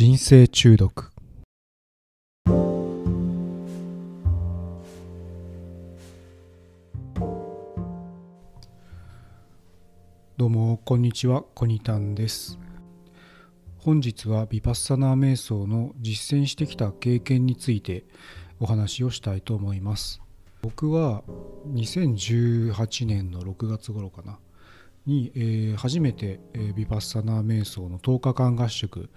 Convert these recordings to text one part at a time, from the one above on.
人生中毒。どうもこんにちはコニタンです。本日はビパッサナー瞑想の実践してきた経験についてお話をしたいと思います。僕は2018年の6月頃かなに、えー初めて、えービパッサナー瞑想の10日間合宿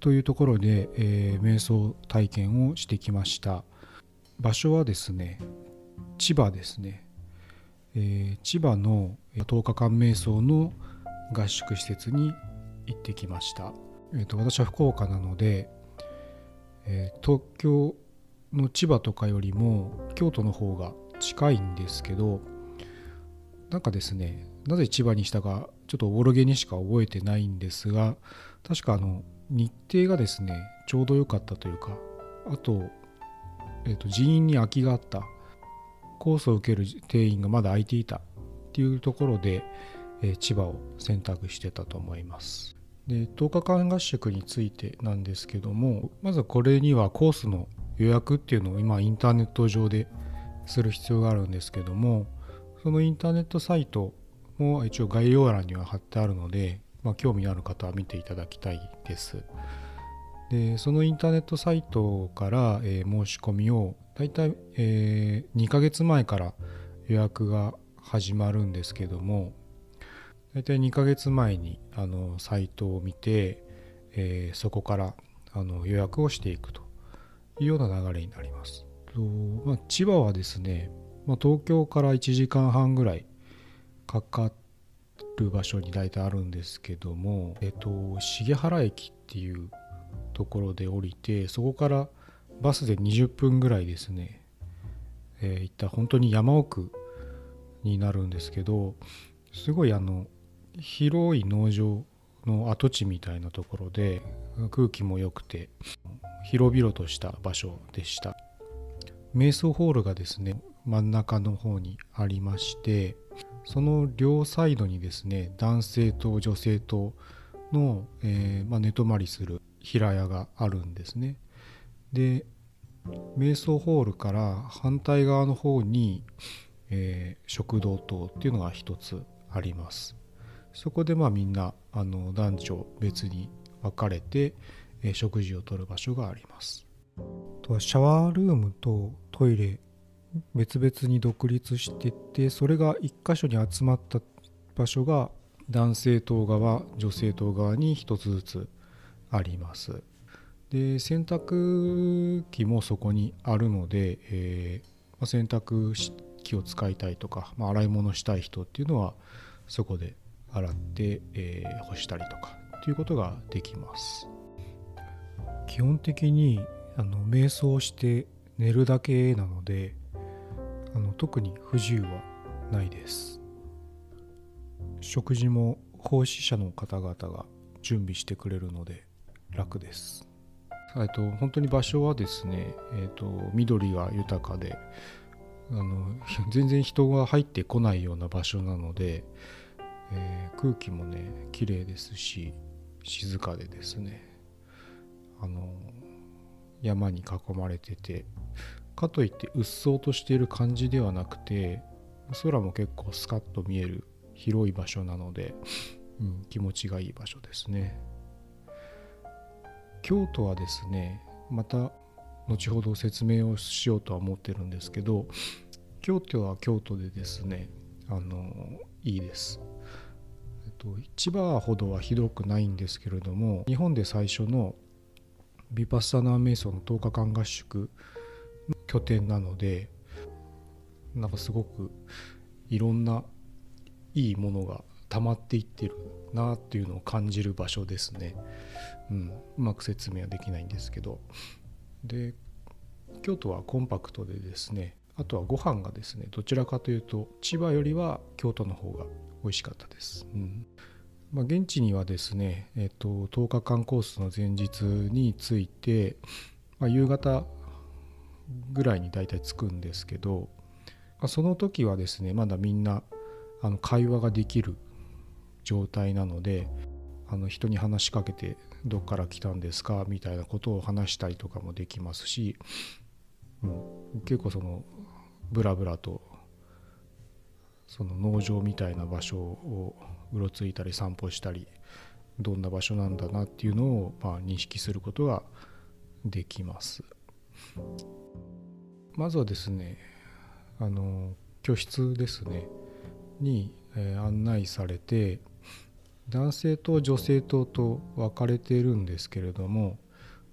というところで、えー瞑想体験をしてきました。場所はですね千葉ですね、えー千葉の10日間瞑想の合宿施設に行ってきました、えーと私は福岡なので、えー東京の千葉とかよりも京都の方が近いんですけどなんかですねなぜ千葉にしたかちょっとおぼろげにしか覚えてないんですが確かあの日程がですねちょうど良かったというかあと,、えーと人員に空きがあった。コースを受ける定員がまだ空いていたっていうところで、えー千葉を選択してたと思います。で10日間合宿についてなんですけどもまずこれにはコースの予約っていうのを今インターネット上でする必要があるんですけどもそのインターネットサイトも一応概要欄には貼ってあるので、まあ、興味のある方は見ていただきたいです。でそのインターネットサイトから、えー申し込みをだいたい、えー2ヶ月前から予約が始まるんですけどもだいたい2ヶ月前にあのサイトを見て、えーそこからあの予約をしていくというような流れになります。とまあ、千葉はですね、まあ、東京から1時間半ぐらいかかる場所に大体あるんですけども、えっと、重原駅っていうところで降りてそこからバスで20分ぐらいですね、えー行った本当に山奥になるんですけどすごいあの広い農場の跡地みたいなところで空気も良くて広々とした場所でした。瞑想ホールがですね真ん中の方にありましてその両サイドにですね男性と女性との、えーまあ、寝泊まりする平屋があるんですね。で瞑想ホールから反対側の方に、えー食堂等っていうのが一つあります。そこでまあみんなあの男女別に分かれて、えー食事をとる場所があります。とはシャワールームとトイレ別々に独立しててそれが一箇所に集まった場所が男性棟側女性棟側に一つずつあります。で洗濯機もそこにあるので、えーまあ洗濯機を使いたいとか、まあ、洗い物したい人っていうのはそこで洗って、えー干したりとかっていうことができます。基本的にあの瞑想して寝るだけなのであの特に不自由はないです。食事も奉仕者の方々が準備してくれるので楽です。えっと本当に場所はですね、えっと緑が豊かであの 全然人が入ってこないような場所なので、えー空気もね綺麗ですし静かでですねあの山に囲まれててかといってうっそうとしている感じではなくて空も結構スカッと見える広い場所なので、うん、気持ちがいい場所ですね。京都はですねまた後ほど説明をしようとは思ってるんですけど京都は京都でですねあのいいです。えっと千葉ほどはひどくないんですけれども日本で最初のビパッサナー瞑想の10日間合宿の拠点なのでなんかすごくいろんないいものが溜まっていってるなっていうのを感じる場所ですね。うん、うまく説明はできないんですけどで京都はコンパクトでですねあとはご飯がですねどちらかというと千葉よりは京都の方が美味しかったです。うんまあ、現地にはですね、えっと10日間コースの前日について、まあ、夕方ぐらいに大体着くんですけど、まあその時はですねまだみんなあの会話ができる状態なのであの人に話しかけてどっから来たんですか？みたいなことを話したりとかもできますし、うん、結構そのブラブラとその農場みたいな場所をうろついたり散歩したりどんな場所なんだなっていうのをまあ認識することができます。まずはですねあの居室ですねに、えー、案内されて男性と女性棟と分かれているんですけれども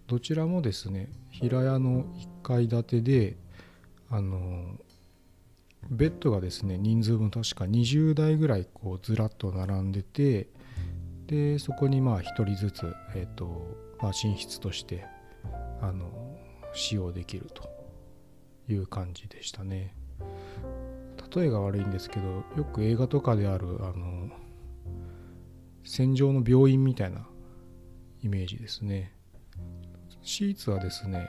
どちらもですね平屋の1階建てであのベッドがですね人数分確か20台ぐらいこうずらっと並んでてでそこにまあ1人ずつ、えーとまあ、寝室としてあの使用できると。いう感じでしたね。例えが悪いんですけどよく映画とかであるあの戦場の病院みたいなイメージですね。シーツはですね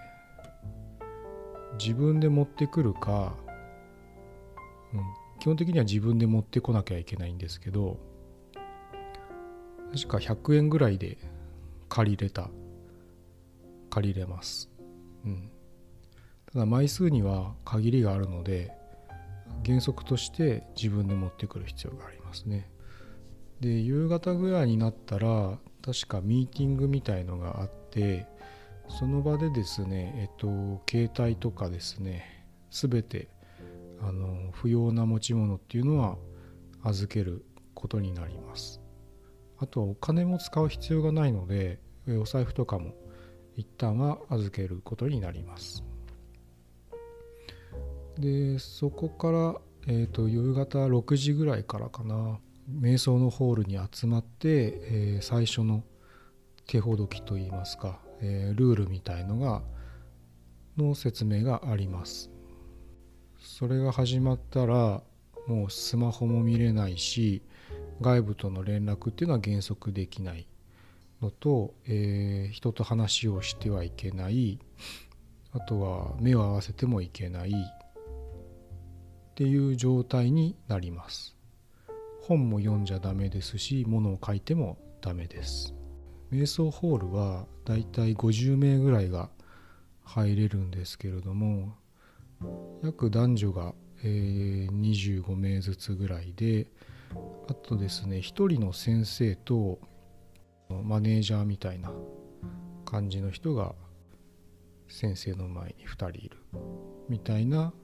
自分で持ってくるか、うん、基本的には自分で持ってこなきゃいけないんですけど確か100円ぐらいで借りれた。借りれます、うん、ただ枚数には限りがあるので原則として自分で持ってくる必要がありますね。で夕方ぐらいになったら確かミーティングみたいのがあってその場でですねえっと携帯とかですね全てあの不要な持ち物っていうのは預けることになります。あとお金も使う必要がないのでお財布とかも一旦は預けることになります。でそこから、えーと、夕方6時ぐらいからかな。瞑想のホールに集まって、えー、最初の手ほどきといいますか、えー、ルールみたいのがの説明があります。それが始まったらもうスマホも見れないし外部との連絡っていうのは原則できない。のと、えー、人と話をしてはいけない。あとは目を合わせてもいけない。っていう状態になります。本も読んじゃダメですし物を書いてもダメです。瞑想ホールはだいたい50名ぐらいが入れるんですけれども約男女が、えー、25名ずつぐらいであとですね1人の先生とマネージャーみたいな感じの人が先生の前に2人いるみたいな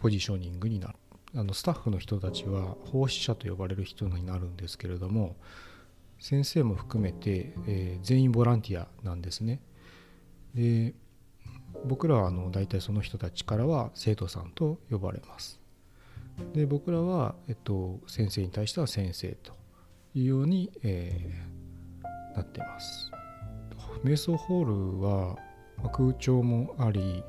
ポジショニングになる。あのスタッフの人たちは奉仕者と呼ばれる人になるんですけれども先生も含めて、えー、全員ボランティアなんですね。で僕らはあの大体その人たちからは生徒さんと呼ばれます。で僕らは、えっと、先生に対しては先生というように、えー、なってます。瞑想ホールは空調もあり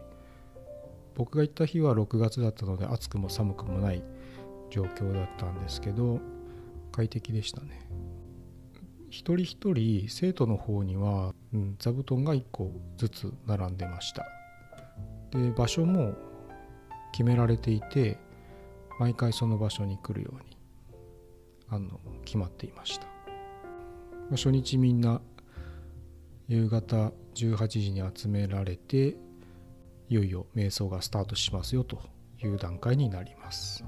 僕が行った日は6月だったので暑くも寒くもない状況だったんですけど快適でしたね。一人一人生徒の方には、うん、座布団が1個ずつ並んでました。で場所も決められていて毎回その場所に来るようにあの決まっていました。初日みんな夕方18時に集められていよいよ瞑想がスタートしますよという段階になります。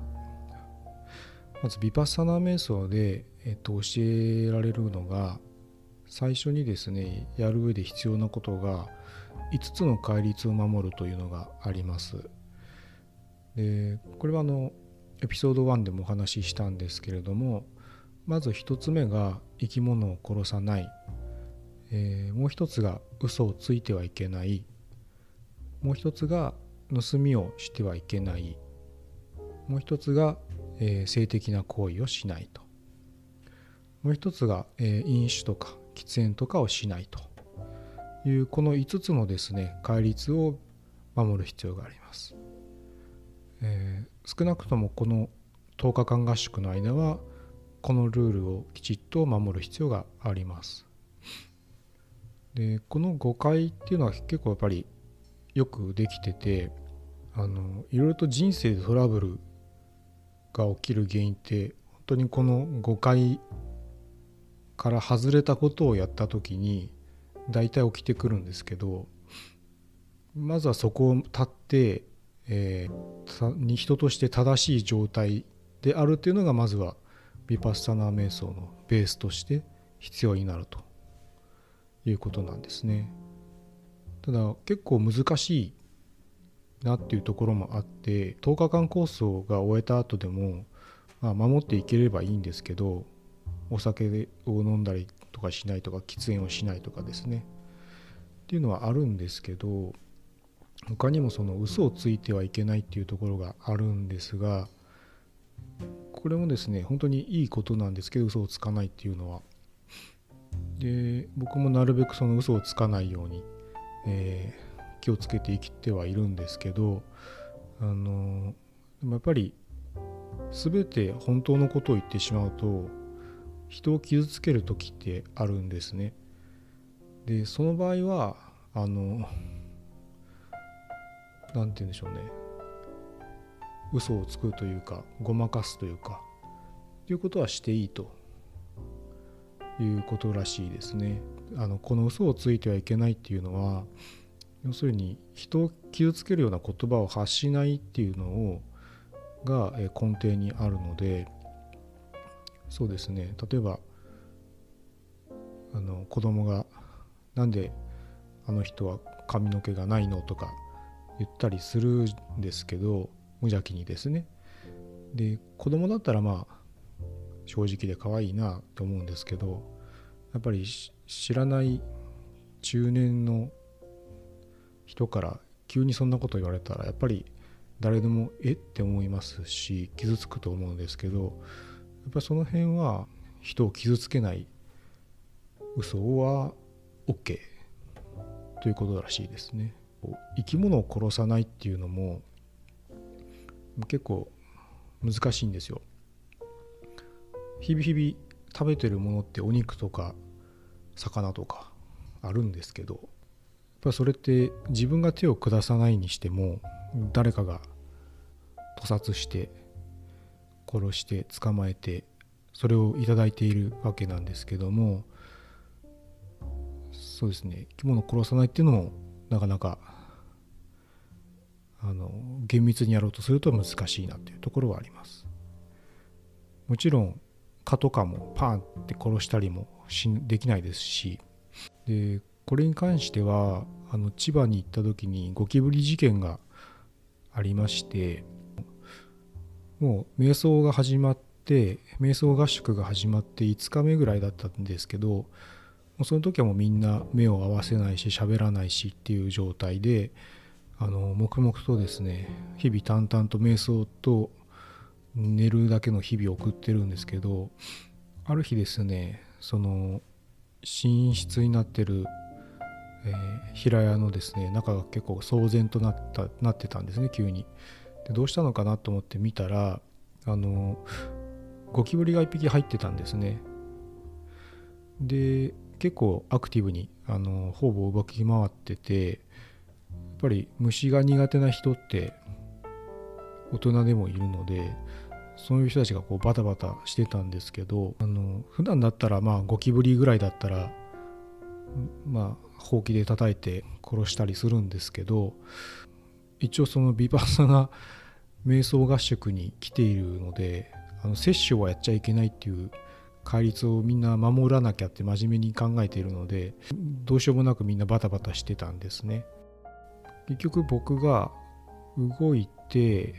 まずヴィパッサナー瞑想で、えっと、教えられるのが最初にですねやる上で必要なことが5つの戒律を守るというのがあります。でこれはあのエピソード1でもお話ししたんですけれどもまず1つ目が生き物を殺さない、えー、もう1つが嘘をついてはいけない。もう一つが盗みをしてはいけない。もう一つが、えー、性的な行為をしないと。もう一つが、えー、飲酒とか喫煙とかをしないと。いうこの5つのですね戒律を守る必要があります、えー、少なくともこの10日間合宿の間はこのルールをきちっと守る必要があります。でこの誤解っていうのは結構やっぱりよくできててあのいろいろと人生でトラブルが起きる原因って本当にこの誤解から外れたことをやった時に大体起きてくるんですけどまずはそこを立って、えー、人として正しい状態であるっていうのがまずはヴィパッサナー瞑想のベースとして必要になるということなんですね。ただ結構難しいなっていうところもあって10日間コースが終えた後でも、まあ、守っていければいいんですけどお酒を飲んだりとかしないとか喫煙をしないとかですね。っていうのはあるんですけど他にもその嘘をついてはいけないっていうところがあるんですがこれもですね本当にいいことなんですけど嘘をつかないっていうのは。で僕もなるべくその嘘をつかないように、えー、気をつけて生きてはいるんですけどあのでもやっぱり全て本当のことを言ってしまうと人を傷つける時ってあるんですね。でその場合はあの何て言うんでしょうね嘘をつくというかごまかすというかということはしていいということらしいですね。あのこの嘘をついてはいけないっていうのは要するに人を傷つけるような言葉を発しないっていうのをが根底にあるのでそうですね例えばあの子供が「なんであの人は髪の毛がないの?」とか言ったりするんですけど無邪気にですねで子供だったらまあ正直で可愛いなと思うんですけどやっぱり知らない中年の人から急にそんなこと言われたらやっぱり誰でもえ？って思いますし傷つくと思うんですけどやっぱりその辺は人を傷つけない嘘は OK ということらしいですね。生き物を殺さないっていうのも結構難しいんですよ。日々日々食べてるものってお肉とか魚とかあるんですけどぱそれって自分が手を下さないにしても誰かが屠殺して殺して捕まえてそれを頂いているわけなんですけどもそうですね。生き物を殺さないっていうのもなかなかあの厳密にやろうとすると難しいなっていうところはあります。もちろん蚊とかもパーンって殺したりもしできないですし。でこれに関してはあの千葉に行った時にゴキブリ事件がありましてもう瞑想が始まって瞑想合宿が始まって5日目ぐらいだったんですけどもうその時はもうみんな目を合わせないし喋らないしっていう状態であの黙々とですね日々淡々と瞑想と寝るだけの日々を送ってるんですけどある日ですねその寝室になってるえー、平屋のですね中が結構騒然となったなってたんですね急に。でどうしたのかなと思って見たらあのゴキブリが1匹入ってたんですね。で結構アクティブにあのほぼ動き回っててやっぱり虫が苦手な人って大人でもいるのでそういう人たちがこうバタバタしてたんですけどあの普段だったらまあゴキブリぐらいだったらまあほうきで叩いて殺したりするんですけど一応そのビパッサナ瞑想合宿に来ているのであの摂取はやっちゃいけないっていう戒律をみんな守らなきゃって真面目に考えているのでどうしようもなくみんなバタバタしてたんですね。結局僕が動いて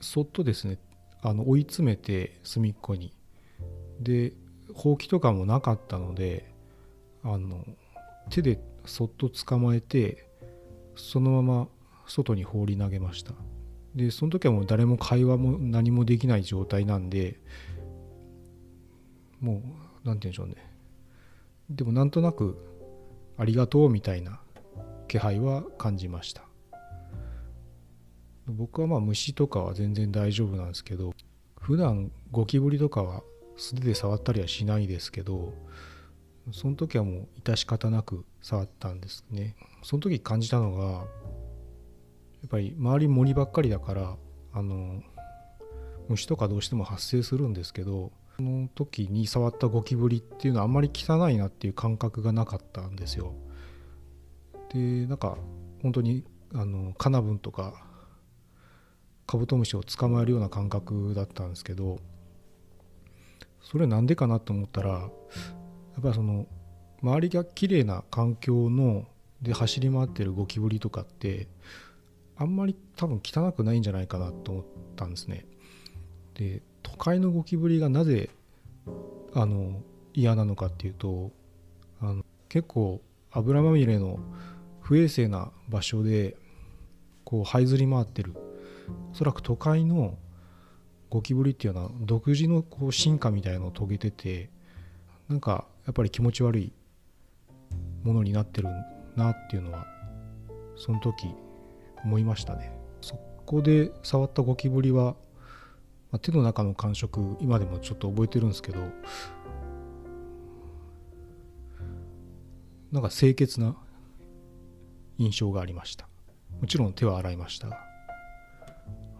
そっとですねあの追い詰めて隅っこに。でほうきとかもなかったのであの手でそっと捕まえてそのまま外に放り投げました。でその時はもう誰も会話も何もできない状態なんでもう何て言うんでしょうね。でもなんとなくありがとうみたいな気配は感じました。僕はまあ虫とかは全然大丈夫なんですけど普段ゴキブリとかは素手で触ったりはしないですけどその時はもう致し方なく触ったんですねその時感じたのがやっぱり周り森ばっかりだからあの虫とかどうしても発生するんですけどその時に触ったゴキブリっていうのはあんまり汚いなっていう感覚がなかったんですよ。でなんか本当にあのカナブンとかカブトムシを捕まえるような感覚だったんですけどそれなんでかなと思ったらやっぱりその周りが綺麗な環境ので走り回ってるゴキブリとかってあんまり多分汚くないんじゃないかなと思ったんですね。で都会のゴキブリがなぜあの嫌なのかっていうとあの結構油まみれの不衛生な場所でこう這いずり回ってるおそらく都会のゴキブリっていうのは独自のこう進化みたいのを遂げててなんかやっぱり気持ち悪いものになってるなっていうのはその時思いましたね。そこで触ったゴキブリは、まあ、手の中の感触今でもちょっと覚えてるんですけどなんか清潔な印象がありました。もちろん手は洗いましたが。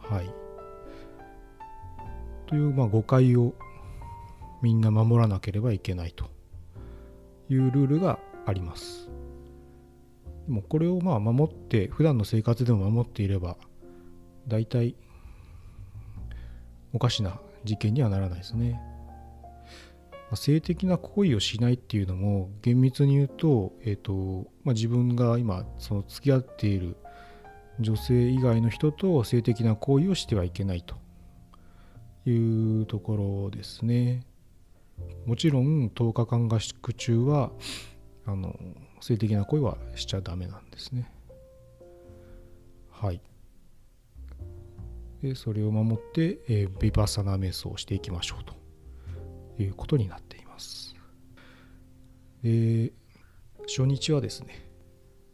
はいというまあ誤解をみんな守らなければいけないというルールがありますでもこれをまあ守って普段の生活でも守っていれば大体おかしな事件にはならないですね。性的な行為をしないっていうのも厳密に言うと,、えーとまあ、自分が今その付き合っている女性以外の人と性的な行為をしてはいけないというところですね。もちろん10日間合宿中はあの性的な行為はしちゃダメなんですね。はい。でそれを守って、えー、ビパサナ瞑想をしていきましょうということになっています。で初日はですね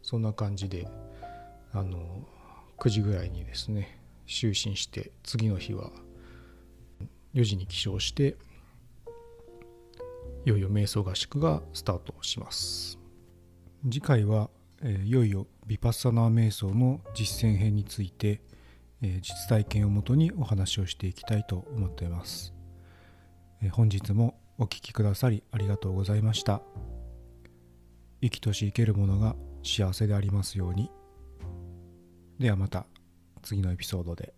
そんな感じであの9時ぐらいにですね就寝して次の日は4時に起床していよいよ瞑想合宿がスタートします。次回は、え、いよいよヴィパッサナー瞑想の実践編について、え、実体験をもとにお話をしていきたいと思っています、え、本日もお聴きくださりありがとうございました。生きとし生けるものが幸せでありますように。ではまた次のエピソードで。